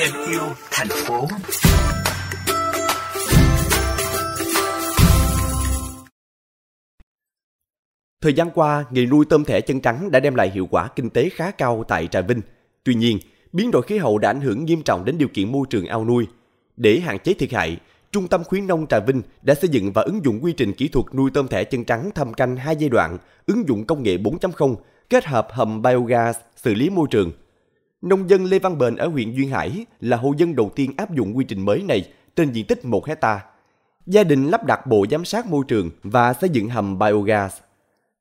thêm yêu thành phố. Thời gian qua, nghề nuôi tôm thẻ chân trắng đã đem lại hiệu quả kinh tế khá cao tại Trà Vinh. Tuy nhiên, biến đổi khí hậu đã ảnh hưởng nghiêm trọng đến điều kiện môi trường ao nuôi. Để hạn chế thiệt hại, Trung tâm khuyến nông Trà Vinh đã xây dựng và ứng dụng quy trình kỹ thuật nuôi tôm thẻ chân trắng thâm canh hai giai đoạn, ứng dụng công nghệ 4.0, kết hợp hầm biogas, xử lý môi trường. Nông dân Lê Văn Bền ở huyện Duyên Hải là hộ dân đầu tiên áp dụng quy trình mới này trên diện tích 1 hecta. Gia đình lắp đặt bộ giám sát môi trường và xây dựng hầm biogas.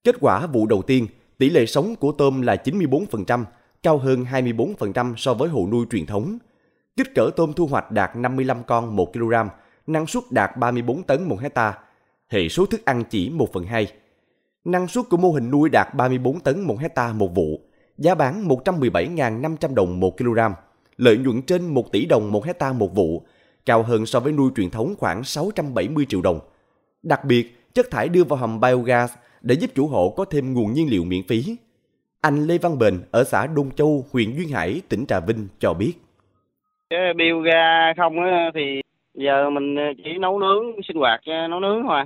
Kết quả vụ đầu tiên, tỷ lệ sống của tôm là 94%, cao hơn 24% so với hộ nuôi truyền thống. Kích cỡ tôm thu hoạch đạt 55 con 1 kg, năng suất đạt 34 tấn 1 hecta. Hệ số thức ăn chỉ 1 phần 2. Năng suất của mô hình nuôi đạt 34 tấn 1 hecta một vụ, giá bán 117.500 đồng 1 kg, lợi nhuận trên 1 tỷ đồng 1 hecta một vụ, cao hơn so với nuôi truyền thống khoảng 670 triệu đồng. Đặc biệt, chất thải đưa vào hầm biogas để giúp chủ hộ có thêm nguồn nhiên liệu miễn phí. Anh Lê Văn Bền ở xã Đông Châu, huyện Duyên Hải, tỉnh Trà Vinh cho biết. Cái biogas không thì giờ mình ờ, chỉ nấu nướng sinh hoạt ờ, nấu nướng thôi à.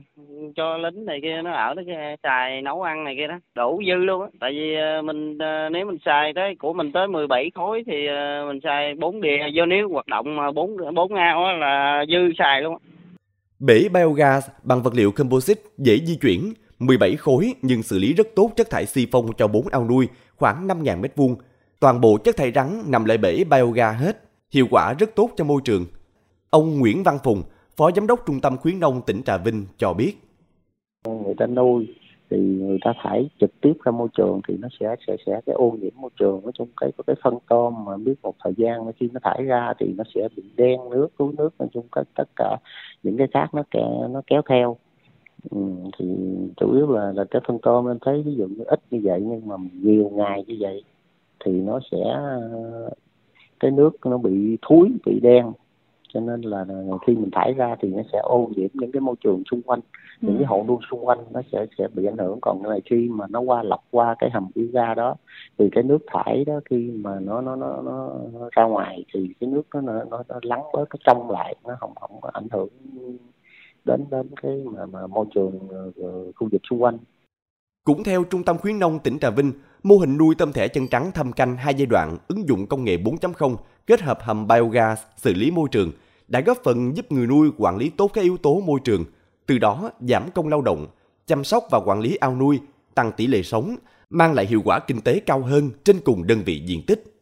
cho lính này kia nó ở đó ờ, xài nấu ăn này kia đó. Đủ dư luôn á. Tại vì mình nếu mình xài tới của mình tới 17 khối thì mình xài 4 đìa do nếu hoạt động mà 4 4 ao á là dư xài luôn Bể biogas bằng vật liệu composite dễ di chuyển, 17 khối nhưng xử lý rất tốt chất thải xi phong cho 4 ao nuôi, khoảng 5.000 m2. Toàn bộ chất thải rắn nằm lại bể biogas hết, hiệu quả rất tốt cho môi trường. Ông Nguyễn Văn Phùng, Phó Giám đốc Trung tâm Khuyến nông tỉnh Trà Vinh cho biết. Người ta nuôi thì người ta thải trực tiếp ra môi trường thì nó sẽ sẽ sẽ cái ô nhiễm môi trường nói chung cái có cái phân tôm mà biết một thời gian khi nó thải ra thì nó sẽ bị đen nước túi nước nói chung các tất cả những cái khác nó kéo nó kéo theo ừ, thì chủ yếu là là cái phân tôm em thấy ví dụ như ít như vậy nhưng mà nhiều ngày như vậy thì nó sẽ cái nước nó bị thúi bị đen cho nên là khi mình thải ra thì nó sẽ ô nhiễm những cái môi trường xung quanh ừ. những cái hộ nuôi xung quanh nó sẽ sẽ bị ảnh hưởng còn này khi mà nó qua lọc qua cái hầm khí ga đó thì cái nước thải đó khi mà nó nó nó nó ra ngoài thì cái nước nó nó nó, nó lắng bớt cái trong lại nó không không có ảnh hưởng đến đến cái mà, mà môi trường uh, khu vực xung quanh cũng theo Trung tâm Khuyến nông tỉnh Trà Vinh, mô hình nuôi tôm thẻ chân trắng thâm canh hai giai đoạn ứng dụng công nghệ 4.0 kết hợp hầm biogas xử lý môi trường đã góp phần giúp người nuôi quản lý tốt các yếu tố môi trường, từ đó giảm công lao động, chăm sóc và quản lý ao nuôi, tăng tỷ lệ sống, mang lại hiệu quả kinh tế cao hơn trên cùng đơn vị diện tích.